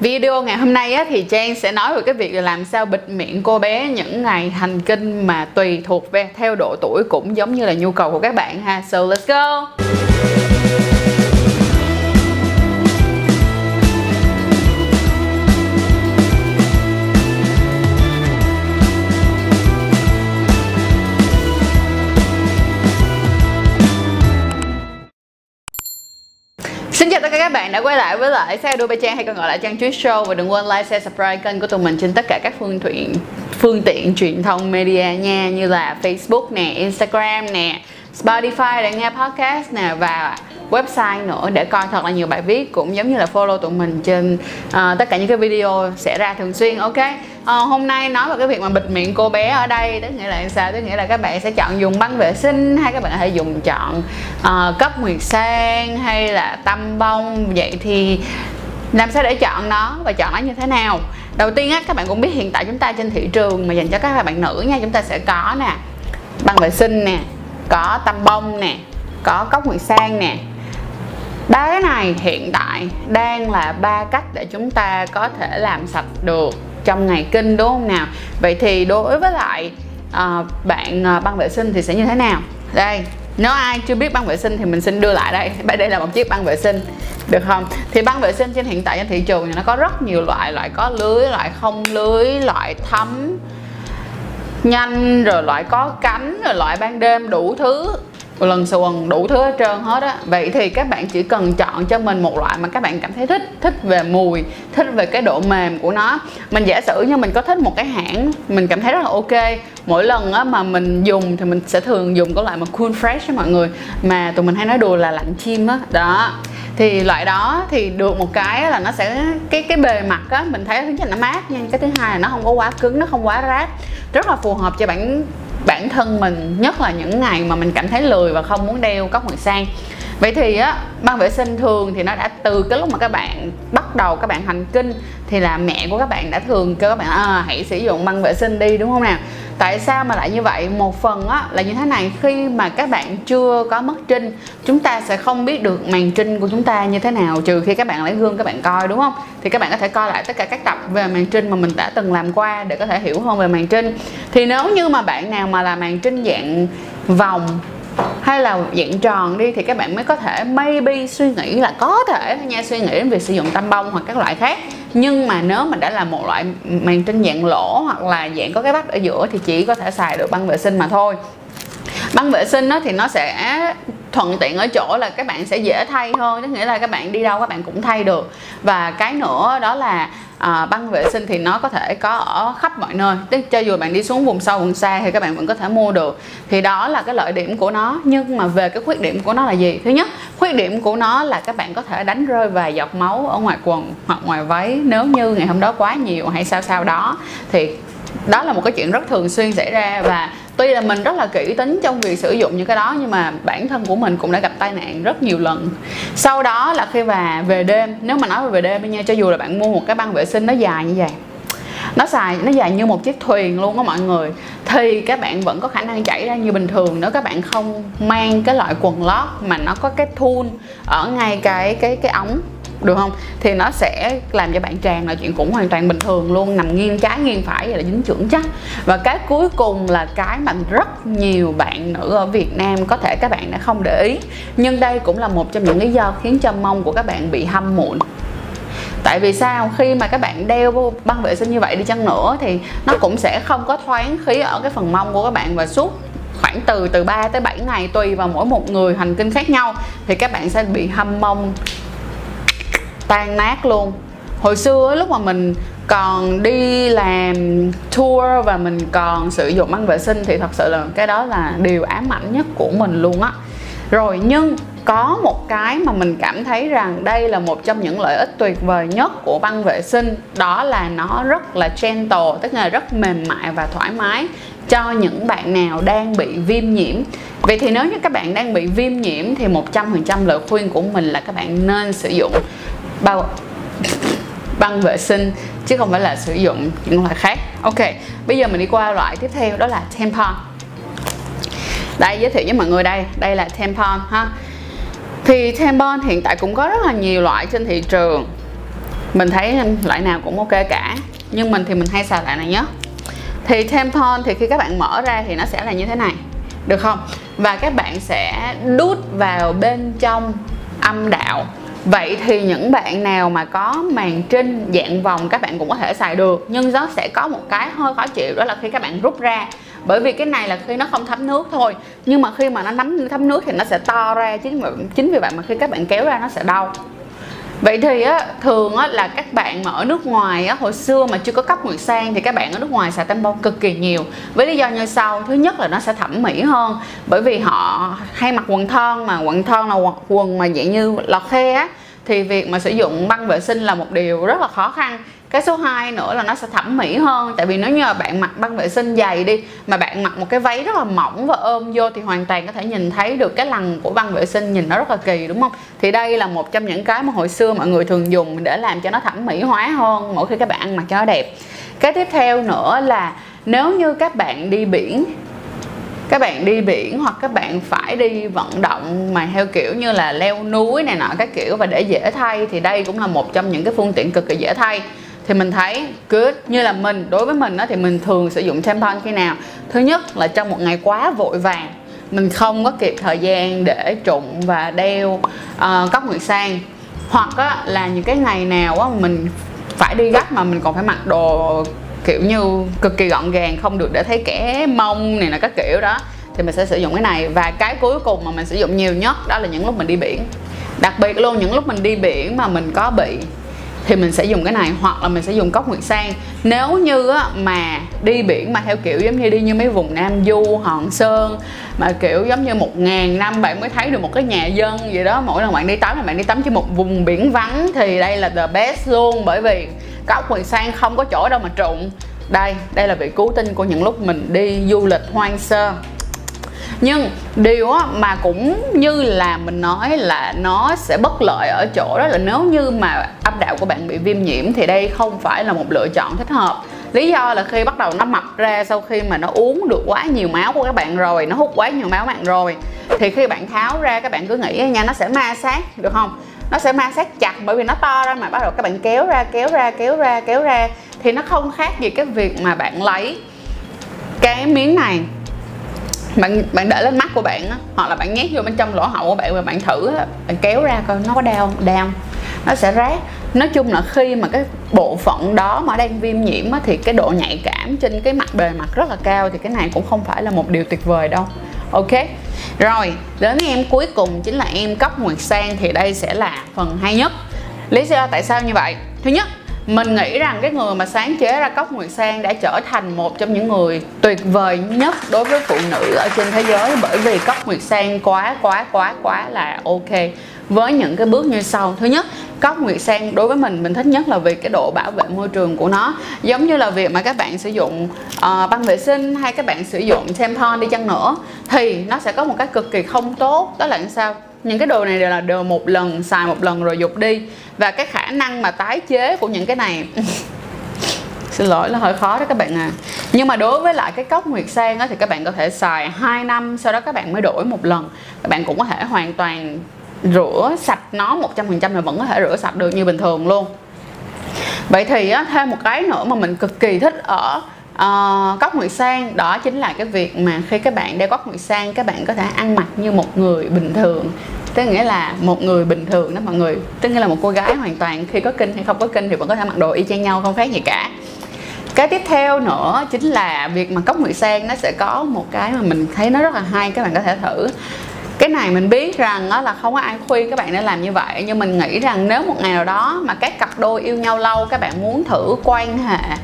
Video ngày hôm nay á, thì Trang sẽ nói về cái việc là làm sao bịt miệng cô bé những ngày hành kinh mà tùy thuộc về theo độ tuổi cũng giống như là nhu cầu của các bạn ha. So let's go. Tất cả các bạn đã quay lại với lại xe đua Trang hay còn gọi là Trang Chuyết Show và đừng quên like, share, subscribe kênh của tụi mình trên tất cả các phương tiện phương tiện truyền thông media nha như là Facebook nè, Instagram nè, Spotify để nghe podcast nè và website nữa để coi thật là nhiều bài viết cũng giống như là follow tụi mình trên uh, tất cả những cái video sẽ ra thường xuyên ok? Uh, hôm nay nói về cái việc mà bịt miệng cô bé ở đây tức nghĩa là sao? Tức nghĩa là các bạn sẽ chọn dùng băng vệ sinh hay các bạn có thể dùng chọn ờ, uh, cấp nguyệt sang hay là tăm bông. Vậy thì làm sao để chọn nó và chọn nó như thế nào? Đầu tiên á các bạn cũng biết hiện tại chúng ta trên thị trường mà dành cho các bạn nữ nha chúng ta sẽ có nè băng vệ sinh nè có tăm bông nè có cốc nguyệt sang nè ba này hiện tại đang là ba cách để chúng ta có thể làm sạch được trong ngày kinh đúng không nào? Vậy thì đối với lại uh, bạn ờ, uh, băng vệ sinh thì sẽ như thế nào? Đây nếu ai chưa biết băng vệ sinh thì mình xin đưa lại đây. Đây là một chiếc băng vệ sinh được không? Thì băng vệ sinh trên hiện tại trên thị trường thì nó có rất nhiều loại loại có lưới loại không lưới loại thấm nhanh rồi loại có cánh rồi loại ban đêm đủ thứ lần xuồng đủ thứ hết trơn hết á. Vậy thì các bạn chỉ cần chọn cho mình một loại mà các bạn cảm thấy thích thích về mùi, thích về cái độ mềm của nó. Mình giả sử như mình có thích một cái hãng, mình cảm thấy rất là ok. Mỗi lần á mà mình dùng thì mình sẽ thường dùng cái loại mà cool fresh á mọi người. Mà tụi mình hay nói đùa là lạnh chim á. Đó. đó thì loại đó thì được một cái là nó sẽ, cái cái bề mặt á, mình thấy thứ nhất là nó mát nha. Cái thứ hai là nó không có quá cứng, nó không quá rát. Rất là phù hợp cho bạn bản thân mình, nhất là những ngày mà mình cảm thấy lười và không muốn đeo cốc nguyệt sang vậy thì á băng vệ sinh thường thì nó đã từ cái lúc mà các bạn bắt đầu các bạn hành kinh thì là mẹ của các bạn đã thường kêu các bạn à, hãy sử dụng băng vệ sinh đi đúng không nào? Tại sao mà lại như vậy? Một phần á là như thế này khi mà các bạn chưa có mất trinh chúng ta sẽ không biết được màn trinh của chúng ta như thế nào trừ khi các bạn lấy gương các bạn coi đúng không? Thì các bạn có thể coi lại tất cả các tập về màn trinh mà mình đã từng làm qua để có thể hiểu hơn về màn trinh. Thì nếu như mà bạn nào mà là màn trinh dạng vòng hay là dạng tròn đi thì các bạn mới có thể maybe suy nghĩ là có thể nha, suy nghĩ đến việc sử dụng tăm bông hoặc các loại khác. Nhưng mà nếu mình đã là một loại màn trinh dạng lỗ hoặc là dạng có cái vách ở giữa thì chỉ có thể xài được băng vệ sinh mà thôi. Băng vệ sinh đó thì nó sẽ thuận tiện ở chỗ là các bạn sẽ dễ thay hơn tức nghĩa là các bạn đi đâu các bạn cũng thay được. Và cái nữa đó là à, băng vệ sinh thì nó có thể có ở khắp mọi nơi. Tức cho dù bạn đi xuống vùng sâu vùng xa thì các bạn vẫn có thể mua được. Thì đó là cái lợi điểm của nó. Nhưng mà về cái khuyết điểm của nó là gì? Thứ nhất khuyết điểm của nó là các bạn có thể đánh rơi vài giọt máu ở ngoài quần hoặc ngoài váy. Nếu như ngày hôm đó quá nhiều hay sao sao đó thì đó là một cái chuyện rất thường xuyên xảy ra. Và tuy là mình rất là kỹ tính trong việc sử dụng những cái đó, nhưng mà bản thân của mình cũng đã gặp tai nạn rất nhiều lần. Sau đó là khi mà về đêm, nếu mà nói về đêm nha, cho dù là bạn mua một cái băng vệ sinh nó dài như vậy, nó xài, nó dài như một chiếc thuyền luôn á mọi người, thì các bạn vẫn có khả năng chảy ra như bình thường nếu các bạn không mang cái loại quần lót mà nó có cái thun ở ngay cái cái cái ống được không? Thì nó sẽ làm cho bạn tràn là chuyện cũng hoàn toàn bình thường luôn, nằm nghiêng trái nghiêng phải vậy là dính trưởng chắc. Và cái cuối cùng là cái mà rất nhiều bạn nữ ở Việt Nam, có thể các bạn đã không để ý, nhưng đây cũng là một trong những lý do khiến cho mông của các bạn bị hâm mụn. Tại vì sao? Khi mà các bạn đeo băng vệ sinh như vậy đi chăng nữa thì nó cũng sẽ không có thoáng khí ở cái phần mông của các bạn và suốt khoảng từ từ 3 tới 7 ngày tùy vào mỗi một người, hành kinh khác nhau, thì các bạn sẽ bị hâm mông tan nát luôn. Hồi xưa lúc mà mình còn đi làm tour và mình còn sử dụng băng vệ sinh thì thật sự là cái đó là điều ám ảnh nhất của mình luôn á. Rồi nhưng có một cái mà mình cảm thấy rằng đây là một trong những lợi ích tuyệt vời nhất của băng vệ sinh, đó là nó rất là gentle, tức là rất mềm mại và thoải mái cho những bạn nào đang bị viêm nhiễm. Vậy thì nếu như các bạn đang bị viêm nhiễm thì 100% lời khuyên của mình là các bạn nên sử dụng bao băng vệ sinh, chứ không phải là sử dụng những loại khác. Ok, bây giờ mình đi qua loại tiếp theo, đó là tampon. Đây, giới thiệu với mọi người đây. Đây là tampon, ha. Thì tampon hiện tại cũng có rất là nhiều loại trên thị trường. Mình thấy loại nào cũng ok cả, nhưng mình thì mình hay xài loại này nhé thì tampon thì khi các bạn mở ra thì nó sẽ là như thế này, được không? Và các bạn sẽ đút vào bên trong âm đạo. Vậy thì những bạn nào mà có màng trinh dạng vòng các bạn cũng có thể xài được. Nhưng nó sẽ có một cái hơi khó chịu đó là khi các bạn rút ra. Bởi vì cái này là khi nó không thấm nước thôi. Nhưng mà khi mà nó nắm thấm nước thì nó sẽ to ra Chính vì, chính vì vậy mà khi các bạn kéo ra nó sẽ đau. Vậy thì á, thường á, là các bạn mà ở nước ngoài á, hồi xưa mà chưa có cấp nguyệt sang thì các bạn ở nước ngoài xài tampon cực kỳ nhiều. Với lý do như sau thứ nhất là nó sẽ thẩm mỹ hơn bởi vì họ hay mặc quần thon mà quần thon là quần mà dạng như lọt khe á thì việc mà sử dụng băng vệ sinh là một điều rất là khó khăn cái số 2 nữa là nó sẽ thẩm mỹ hơn, tại vì nếu như là bạn mặc băng vệ sinh dày đi, mà bạn mặc một cái váy rất là mỏng và ôm vô thì hoàn toàn có thể nhìn thấy được cái lằn của băng vệ sinh nhìn nó rất là kỳ, đúng không? Thì đây là một trong những cái mà hồi xưa mọi người thường dùng để làm cho nó thẩm mỹ hóa hơn mỗi khi các bạn ăn mặc cho nó đẹp. Cái tiếp theo nữa là nếu như các bạn đi biển, các bạn đi biển hoặc các bạn phải đi vận động mà theo kiểu như là leo núi này nọ các kiểu và để dễ thay thì đây cũng là một trong những cái phương tiện cực kỳ dễ thay thì mình thấy good. Như là mình đối với mình đó thì mình thường sử dụng tampon khi nào? Thứ nhất là trong một ngày quá vội vàng. Mình không có kịp thời gian để trụng và đeo uh, cốc nguyệt sang hoặc á, là những cái ngày nào á, mình phải đi gấp mà mình còn phải mặc đồ kiểu như cực kỳ gọn gàng không được để thấy kẻ mông này là các kiểu đó thì mình sẽ sử dụng cái này. Và cái cuối cùng mà mình sử dụng nhiều nhất đó là những lúc mình đi biển. Đặc biệt luôn những lúc mình đi biển mà mình có bị thì mình sẽ dùng cái này hoặc là mình sẽ dùng cốc nguyệt sang. Nếu như á, mà đi biển mà theo kiểu giống như đi như mấy vùng Nam Du Hòn Sơn mà kiểu giống như một ngàn năm bạn mới thấy được một cái nhà dân gì đó mỗi lần bạn đi tắm là bạn đi tắm trên một vùng biển vắng thì đây là the best luôn. Bởi vì cốc nguyệt sang không có chỗ đâu mà trụng. Đây đây là vị cứu tinh của những lúc mình đi du lịch hoang sơ nhưng điều mà cũng như là mình nói là nó sẽ bất lợi ở chỗ đó là nếu như mà âm đạo của bạn bị viêm nhiễm thì đây không phải là một lựa chọn thích hợp. Lý do là khi bắt đầu nó mập ra sau khi mà nó uống được quá nhiều máu của các bạn rồi, nó hút quá nhiều máu bạn rồi, thì khi bạn tháo ra các bạn cứ nghĩ nha, nó sẽ ma sát, được không? Nó sẽ ma sát chặt bởi vì nó to ra mà, bắt đầu các bạn kéo ra kéo ra kéo ra kéo ra, thì nó không khác gì cái việc mà bạn lấy cái miếng này bạn bạn để lên mắt của bạn á, hoặc là bạn nhét vô bên trong lỗ hậu của bạn và bạn thử á, bạn kéo ra coi nó có đau đau nó sẽ rát. Nói chung là khi mà cái bộ phận đó mà đang viêm nhiễm á, thì cái độ nhạy cảm trên cái mặt bề mặt rất là cao thì cái này cũng không phải là một điều tuyệt vời đâu. Ok? Rồi đến em cuối cùng chính là em cấp nguyệt sang thì đây sẽ là phần hay nhất. Lý do tại sao như vậy? Thứ nhất mình nghĩ rằng cái người mà sáng chế ra cốc nguyệt sang đã trở thành một trong những người tuyệt vời nhất đối với phụ nữ ở trên thế giới bởi vì cốc nguyệt sang quá quá quá quá là ok. Với những cái bước như sau. Thứ nhất cốc nguyệt sang đối với mình mình thích nhất là vì cái độ bảo vệ môi trường của nó. Giống như là việc mà các bạn sử dụng uh, băng vệ sinh hay các bạn sử dụng tampon đi chăng nữa thì nó sẽ có một cái cực kỳ không tốt. Đó là sao? Những cái đồ này đều là đồ một lần xài một lần rồi dục đi. Và cái khả năng mà tái chế của những cái này xin lỗi là hơi khó đó các bạn à. Nhưng mà đối với lại cái cốc nguyệt sang á, thì các bạn có thể xài 2 năm sau đó các bạn mới đổi một lần. Các bạn cũng có thể hoàn toàn rửa sạch nó 100% là vẫn có thể rửa sạch được như bình thường luôn. Vậy thì á, thêm một cái nữa mà mình cực kỳ thích ở Ờ, uh, cốc nguyệt sang đó chính là cái việc mà khi các bạn đeo cốc nguyệt sang các bạn có thể ăn mặc như một người bình thường. Tức nghĩa là một người bình thường đó mọi người. Tức nghĩa là một cô gái hoàn toàn khi có kinh hay không có kinh thì vẫn có thể mặc đồ y chang nhau không khác gì cả. Cái tiếp theo nữa chính là việc mà cốc nguyệt sang nó sẽ có một cái mà mình thấy nó rất là hay các bạn có thể thử. Cái này mình biết rằng đó là không có ai khuyên các bạn để làm như vậy nhưng mình nghĩ rằng nếu một ngày nào đó mà các cặp đôi yêu nhau lâu các bạn muốn thử quan hệ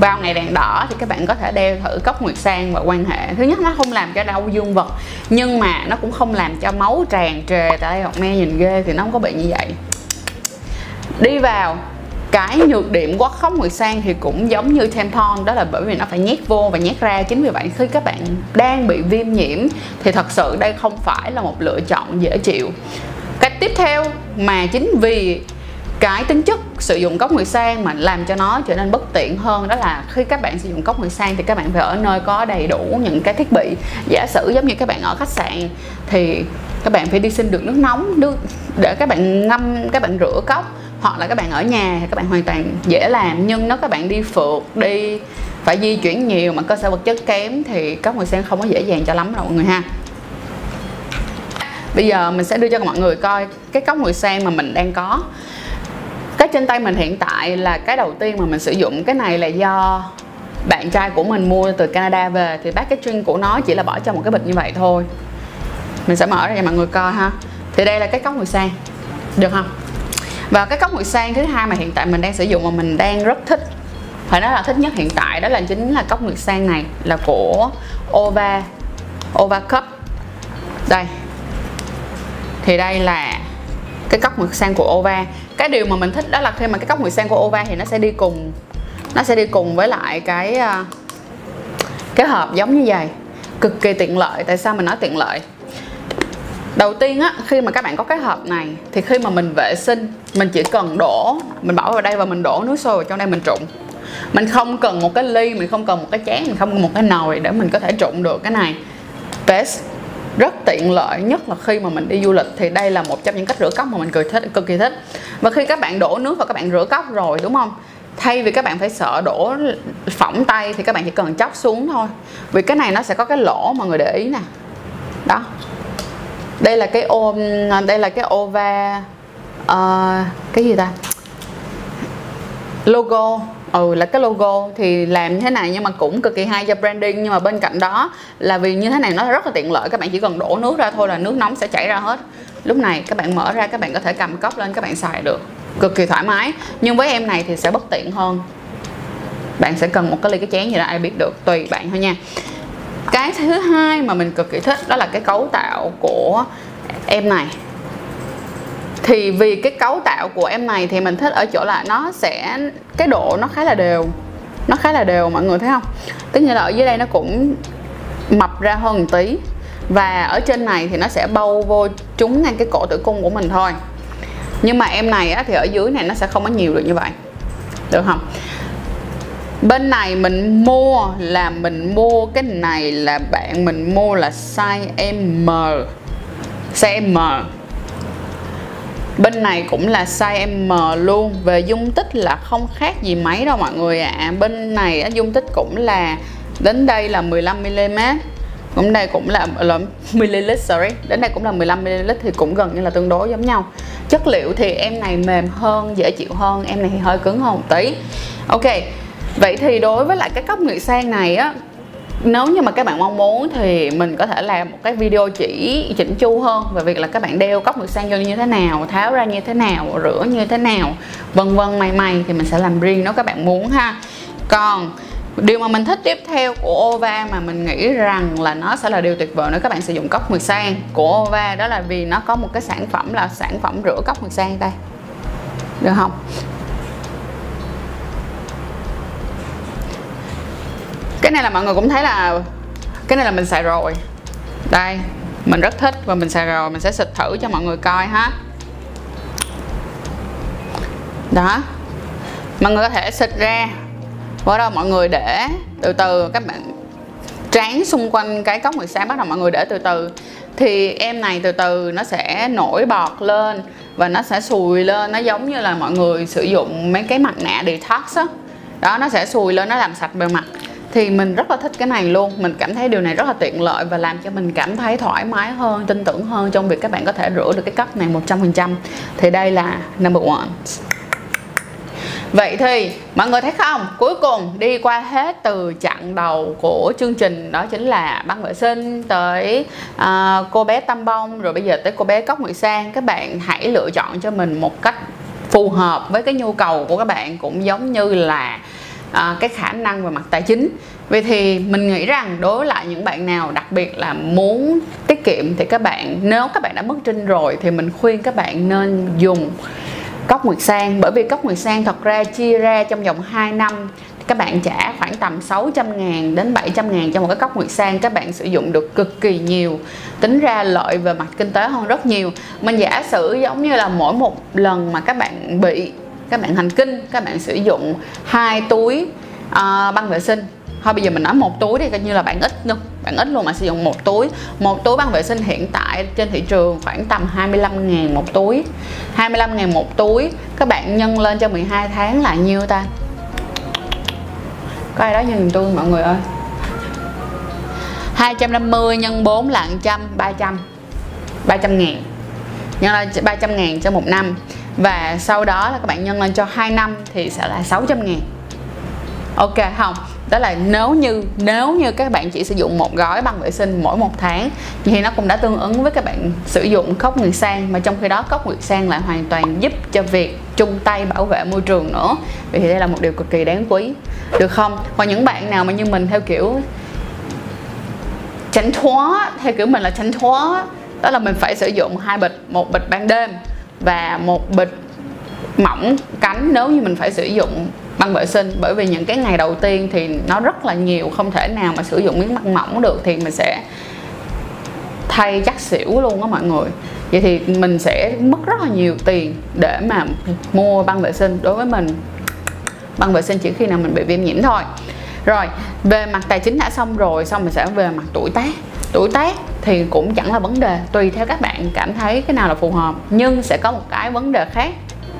bao ngày đèn đỏ thì các bạn có thể đeo thử cốc nguyệt sang và quan hệ. Thứ nhất, nó không làm cho đau dương vật, nhưng mà nó cũng không làm cho máu tràn trề tại đây hoặc me nhìn ghê thì nó không có bị như vậy. Đi vào, cái nhược điểm của khóc nguyệt sang thì cũng giống như tampon đó là bởi vì nó phải nhét vô và nhét ra. Chính vì vậy, khi các bạn đang bị viêm nhiễm thì thật sự đây không phải là một lựa chọn dễ chịu. Cách tiếp theo mà chính vì cái tính chất sử dụng cốc người sang mà làm cho nó trở nên bất tiện hơn đó là khi các bạn sử dụng cốc người sang thì các bạn phải ở nơi có đầy đủ những cái thiết bị. Giả sử giống như các bạn ở khách sạn thì các bạn phải đi xin được nước nóng, nước để các bạn ngâm, các bạn rửa cốc, hoặc là các bạn ở nhà thì các bạn hoàn toàn dễ làm. Nhưng nếu các bạn đi phượt, đi phải di chuyển nhiều mà cơ sở vật chất kém thì cốc người sang không có dễ dàng cho lắm đâu mọi người ha. Bây giờ mình sẽ đưa cho mọi người coi cái cốc người sang mà mình đang có trên tay mình hiện tại là cái đầu tiên mà mình sử dụng cái này là do bạn trai của mình mua từ Canada về. Thì packaging của nó chỉ là bỏ trong một cái bịch như vậy thôi. Mình sẽ mở ra cho mọi người coi ha. Thì đây là cái cốc mùi sang. Được không? Và cái cốc mùi sang thứ hai mà hiện tại mình đang sử dụng mà mình đang rất thích, phải nói là thích nhất hiện tại đó là chính là cốc mùi sang này, là của Ova Ova Cup. Đây. Thì đây là cái cốc nguyệt sang của Ova cái điều mà mình thích đó là khi mà cái cốc mùi sen của Ova thì nó sẽ đi cùng, nó sẽ đi cùng với lại cái à, cái hộp giống như vậy. Cực kỳ tiện lợi. Tại sao mình nói tiện lợi? Đầu tiên á, khi mà các bạn có cái hộp này thì khi mà mình vệ sinh, mình chỉ cần đổ, mình bỏ vào đây và mình đổ nước sôi vào trong đây mình trụng. Mình không cần một cái ly, mình không cần một cái chén, mình không cần một cái nồi để mình có thể trụng được cái này. Best rất tiện lợi nhất là khi mà mình đi du lịch thì đây là một trong những cách rửa cốc mà mình cực thích cực kỳ thích. Và khi các bạn đổ nước và các bạn rửa cốc rồi đúng không? Thay vì các bạn phải sợ đổ phỏng tay thì các bạn chỉ cần chóc xuống thôi. Vì cái này nó sẽ có cái lỗ mọi người để ý nè. Đó. Đây là cái ô à, đây là cái ova uh, cái gì ta? Logo ừ là cái logo thì làm như thế này nhưng mà cũng cực kỳ hay cho branding, nhưng mà bên cạnh đó là vì như thế này nó rất là tiện lợi, các bạn chỉ cần đổ nước ra thôi là nước nóng sẽ chảy ra hết. Lúc này các bạn mở ra, các bạn có thể cầm cốc lên, các bạn xài được. Cực kỳ thoải mái, nhưng với em này thì sẽ bất tiện hơn. Bạn sẽ cần một cái ly cái chén gì đó, ai biết được, tùy bạn thôi nha. Cái thứ hai mà mình cực kỳ thích đó là cái cấu tạo của em này thì vì cái cấu tạo của em này thì mình thích ở chỗ là nó sẽ cái độ nó khá là đều. Nó khá là đều mọi người thấy không? Tức như là ở dưới đây nó cũng mập ra hơn một tí. Và ở trên này thì nó sẽ bâu vô trúng ngang cái cổ tử cung của mình thôi. Nhưng mà em này á, thì ở dưới này nó sẽ không có nhiều được như vậy. Được không? Bên này mình mua là mình mua cái này là bạn mình mua là size M. Size M bên này cũng là size M luôn. Về dung tích là không khác gì mấy đâu mọi người ạ. À. bên này dung tích cũng là đến đây là 15 mm. Cũng đây cũng là, ờ, là ml sorry. Đến đây cũng là 15 ml thì cũng gần như là tương đối giống nhau. Chất liệu thì em này mềm hơn dễ chịu hơn em này thì hơi cứng hơn một tí. Ok vậy thì đối với lại cái cốc nhựa sang này á nếu như mà các bạn mong muốn thì mình có thể làm một cái video chỉ chỉnh chu hơn về việc là các bạn đeo cốc ngực sang vô như thế nào, tháo ra như thế nào, rửa như thế nào, vân vân, may may thì mình sẽ làm riêng nếu các bạn muốn ha. Còn điều mà mình thích tiếp theo của Ova mà mình nghĩ rằng là nó sẽ là điều tuyệt vời nếu các bạn sử dụng cốc mực sang của Ova đó là vì nó có một cái sản phẩm là sản phẩm rửa cốc mực sang đây. Được không? Này là mọi người cũng thấy là cái này là mình xài rồi. Đây, mình rất thích và mình xài rồi, mình sẽ xịt thử cho mọi người coi ha. Đó. Mọi người có thể xịt ra. Bắt đầu mọi người để từ từ các bạn tráng xung quanh cái cốc 16 bắt đầu mọi người để từ từ. Thì em này từ từ nó sẽ nổi bọt lên và nó sẽ sùi lên. Nó giống như là mọi người sử dụng mấy cái mặt nạ detox á. Đó. đó, nó sẽ sùi lên, nó làm sạch bề mặt thì mình rất là thích cái này luôn. Mình cảm thấy điều này rất là tiện lợi và làm cho mình cảm thấy thoải mái hơn tin tưởng hơn trong việc các bạn có thể rửa được cái cốc này 100% thì đây là number one. Vậy thì mọi người thấy không? Cuối cùng đi qua hết từ chặng đầu của chương trình Đó chính là băng vệ sinh Tới uh, cô bé Tâm Bông Rồi bây giờ tới cô bé Cốc Nguyễn Sang. Các bạn hãy lựa chọn cho mình một cách phù hợp với cái nhu cầu của các bạn Cũng giống như là à, cái khả năng về mặt tài chính. Vậy thì mình nghĩ rằng đối với lại những bạn nào đặc biệt là muốn tiết kiệm thì các bạn nếu các bạn đã mất trinh rồi thì mình khuyên các bạn nên dùng cốc nguyệt sang. Bởi vì cốc nguyệt sang thật ra chia ra trong vòng 2 năm các bạn trả khoảng tầm 600 ngàn đến 700 ngàn cho một cái cốc nguyệt sang. Các bạn sử dụng được cực kỳ nhiều tính ra lợi về mặt kinh tế hơn rất nhiều. Mình giả sử giống như là mỗi một lần mà các bạn bị các bạn hành kinh các bạn sử dụng hai túi uh, băng vệ sinh. Thôi bây giờ mình nói một túi thì coi như là bạn ít luôn bạn ít luôn mà sử dụng một túi. Một túi băng vệ sinh hiện tại trên thị trường khoảng tầm 25 ngàn một túi. 25 ngàn một túi. Các bạn nhân lên cho 12 tháng là nhiêu ta? Có ai đó nhìn tôi mọi người ơi. 250 nhân 4 là 100 300 300 ngàn. Nhân là 300 ngàn cho một năm và sau đó là các bạn nhân lên cho 2 năm thì sẽ là 600 ngàn. Ok, không, đó là nếu như nếu như các bạn chỉ sử dụng một gói băng vệ sinh mỗi một tháng, thì nó cũng đã tương ứng với các bạn sử dụng cốc nguyệt sang, mà trong khi đó cốc nguyệt sang lại hoàn toàn giúp cho việc chung tay bảo vệ môi trường nữa. Vì đây là một điều cực kỳ đáng quý. Được không? Và những bạn nào mà như mình theo kiểu tránh thoá, theo kiểu mình là tránh thoá, đó là mình phải sử dụng hai bịch, một bịch ban đêm và một bịch mỏng cánh nếu như mình phải sử dụng băng vệ sinh. Bởi vì những cái ngày đầu tiên thì nó rất là nhiều, không thể nào mà sử dụng miếng băng mỏng được thì mình sẽ thay chắc xỉu luôn á mọi người. Vậy thì mình sẽ mất rất là nhiều tiền để mà mua băng vệ sinh. Đối với mình, băng vệ sinh chỉ khi nào mình bị viêm nhiễm thôi. Rồi, về mặt tài chính đã xong rồi, xong mình sẽ về mặt tuổi tác. Tuổi tác thì cũng chẳng là vấn đề, tùy theo các bạn cảm thấy cái nào là phù hợp. Nhưng sẽ có một cái vấn đề khác,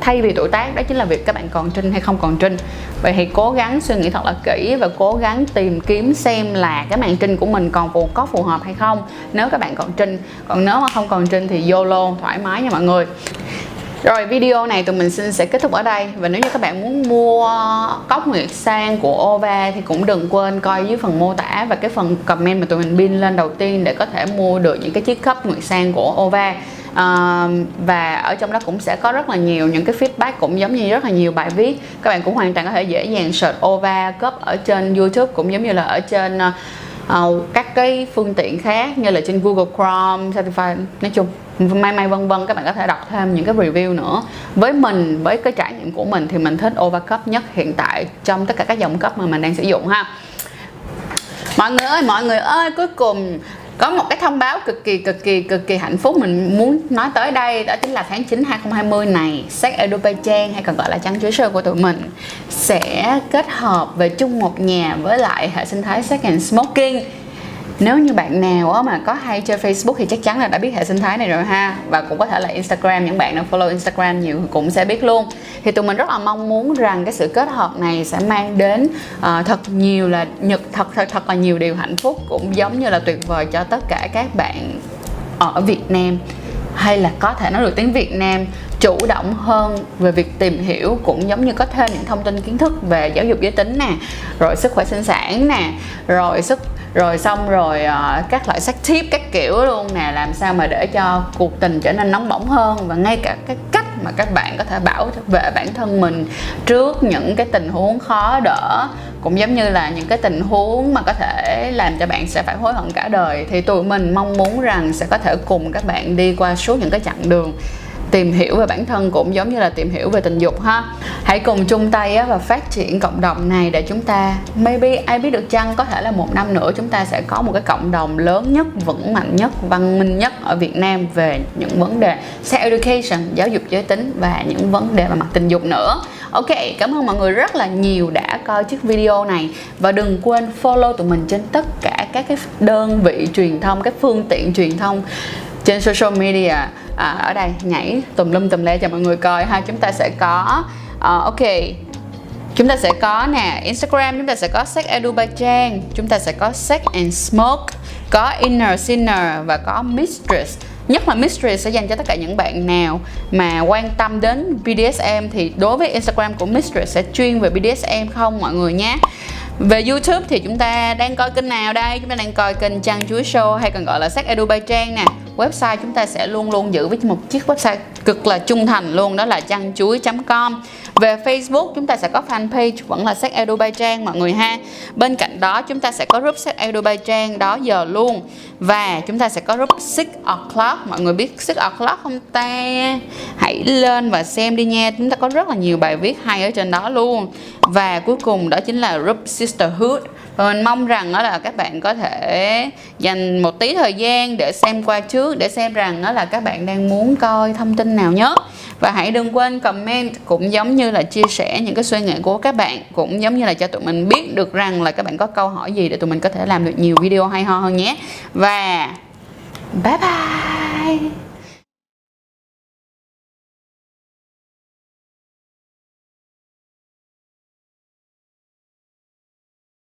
thay vì tuổi tác, đó chính là việc các bạn còn trinh hay không còn trinh. Vậy thì cố gắng suy nghĩ thật là kỹ và cố gắng tìm kiếm xem là cái màn trinh của mình còn phù, có phù hợp hay không. Nếu các bạn còn trinh, còn nếu mà không còn trinh thì YOLO thoải mái nha mọi người rồi video này tụi mình xin sẽ kết thúc ở đây. Và nếu như các bạn muốn mua cốc nguyệt sang của Ova Thì cũng đừng quên coi dưới phần mô tả Và cái phần comment mà tụi mình pin lên đầu tiên Để có thể mua được những cái chiếc cốc nguyệt sang của Ova à, và ở trong đó cũng sẽ có rất là nhiều những cái feedback cũng giống như rất là nhiều bài viết. Các bạn cũng hoàn toàn có thể dễ dàng search Ova cấp ở trên YouTube cũng giống như là ở trên uh, các cái phương tiện khác như là trên Google Chrome, Spotify nói chung may may vân vân các bạn có thể đọc thêm những cái review nữa. Với mình với cái trải nghiệm của mình thì mình thích overcup nhất hiện tại trong tất cả các dòng cấp mà mình đang sử dụng ha. Mọi người ơi mọi người ơi cuối cùng có một cái thông báo cực kỳ cực kỳ cực kỳ hạnh phúc mình muốn nói tới đây, đó chính là tháng 9 2020 này sách Trang, hay còn gọi là trắng chuối sơ của tụi mình, sẽ kết hợp về chung một nhà với lại hệ sinh thái Second Smoking nếu như bạn nào mà có hay chơi Facebook thì chắc chắn là đã biết hệ sinh thái này rồi ha. Và cũng có thể là Instagram những bạn nào follow Instagram nhiều cũng sẽ biết luôn. Thì tụi mình rất là mong muốn rằng cái sự kết hợp này sẽ mang đến uh, thật nhiều là nhật thật thật thật là nhiều điều hạnh phúc cũng giống như là tuyệt vời cho tất cả các bạn ở Việt Nam. Hay là có thể nói được tiếng Việt Nam chủ động hơn về việc tìm hiểu cũng giống như có thêm những thông tin kiến thức về giáo dục giới tính nè rồi sức khỏe sinh sản nè rồi sức rồi xong rồi uh, các loại sách tip các kiểu luôn nè làm sao mà để cho cuộc tình trở nên nóng bỏng hơn? Và ngay cả cái cách mà các bạn có thể bảo vệ bản thân mình trước những cái tình huống khó đỡ cũng giống như là những cái tình huống mà có thể làm cho bạn sẽ phải hối hận cả đời thì tụi mình mong muốn rằng sẽ có thể cùng các bạn đi qua suốt những cái chặng đường tìm hiểu về bản thân cũng giống như là tìm hiểu về tình dục ha. Hãy cùng chung tay và phát triển cộng đồng này để chúng ta maybe ai biết được chăng có thể là một năm nữa chúng ta sẽ có một cái cộng đồng lớn nhất vững mạnh nhất văn minh nhất ở Việt Nam về những vấn đề sex education giáo dục giới tính và những vấn đề về mặt tình dục nữa. Ok, cảm ơn mọi người rất là nhiều đã coi chiếc video này. Và đừng quên follow tụi mình trên tất cả các cái đơn vị truyền thông, các phương tiện truyền thông trên social media. À, ở đây nhảy tùm lum tùm le cho mọi người coi ha. Chúng ta sẽ có uh, ok. Chúng ta sẽ có nè Instagram chúng ta sẽ có sex edu by Trang. Chúng ta sẽ có sex and smoke có inner sinner và có mistress. Nhất là mistress sẽ dành cho tất cả những bạn nào mà quan tâm đến BDSM thì đối với Instagram của mistress sẽ chuyên về BDSM không mọi người nhé. Về YouTube thì chúng ta đang coi kênh nào đây? Chúng ta đang coi kênh Trang Chuối Show hay còn gọi là Sex Edu by Trang nè website, chúng ta sẽ luôn luôn giữ với một chiếc website cực là trung thành luôn, đó là chăn chuối.com về Facebook, chúng ta sẽ có fanpage, vẫn là sách Edu Bay Trang mọi người ha. Bên cạnh đó, chúng ta sẽ có group sách Edu Bay Trang đó giờ luôn. Và chúng ta sẽ có group Six O'Clock. Mọi người biết Six O'Clock không ta? Hãy lên và xem đi nha. Chúng ta có rất là nhiều bài viết hay ở trên đó luôn. Và cuối cùng đó chính là group Sisterhood và mình mong rằng đó là các bạn có thể dành một tí thời gian để xem qua trước, để xem rằng đó là các bạn đang muốn coi thông tin nào nhất. Và hãy đừng quên comment cũng giống như là chia sẻ những cái suy nghĩ của các bạn, cũng giống như là cho tụi mình biết được rằng là các bạn có câu hỏi gì để tụi mình có thể làm được nhiều video hay ho hơn nhé. Và bye bye!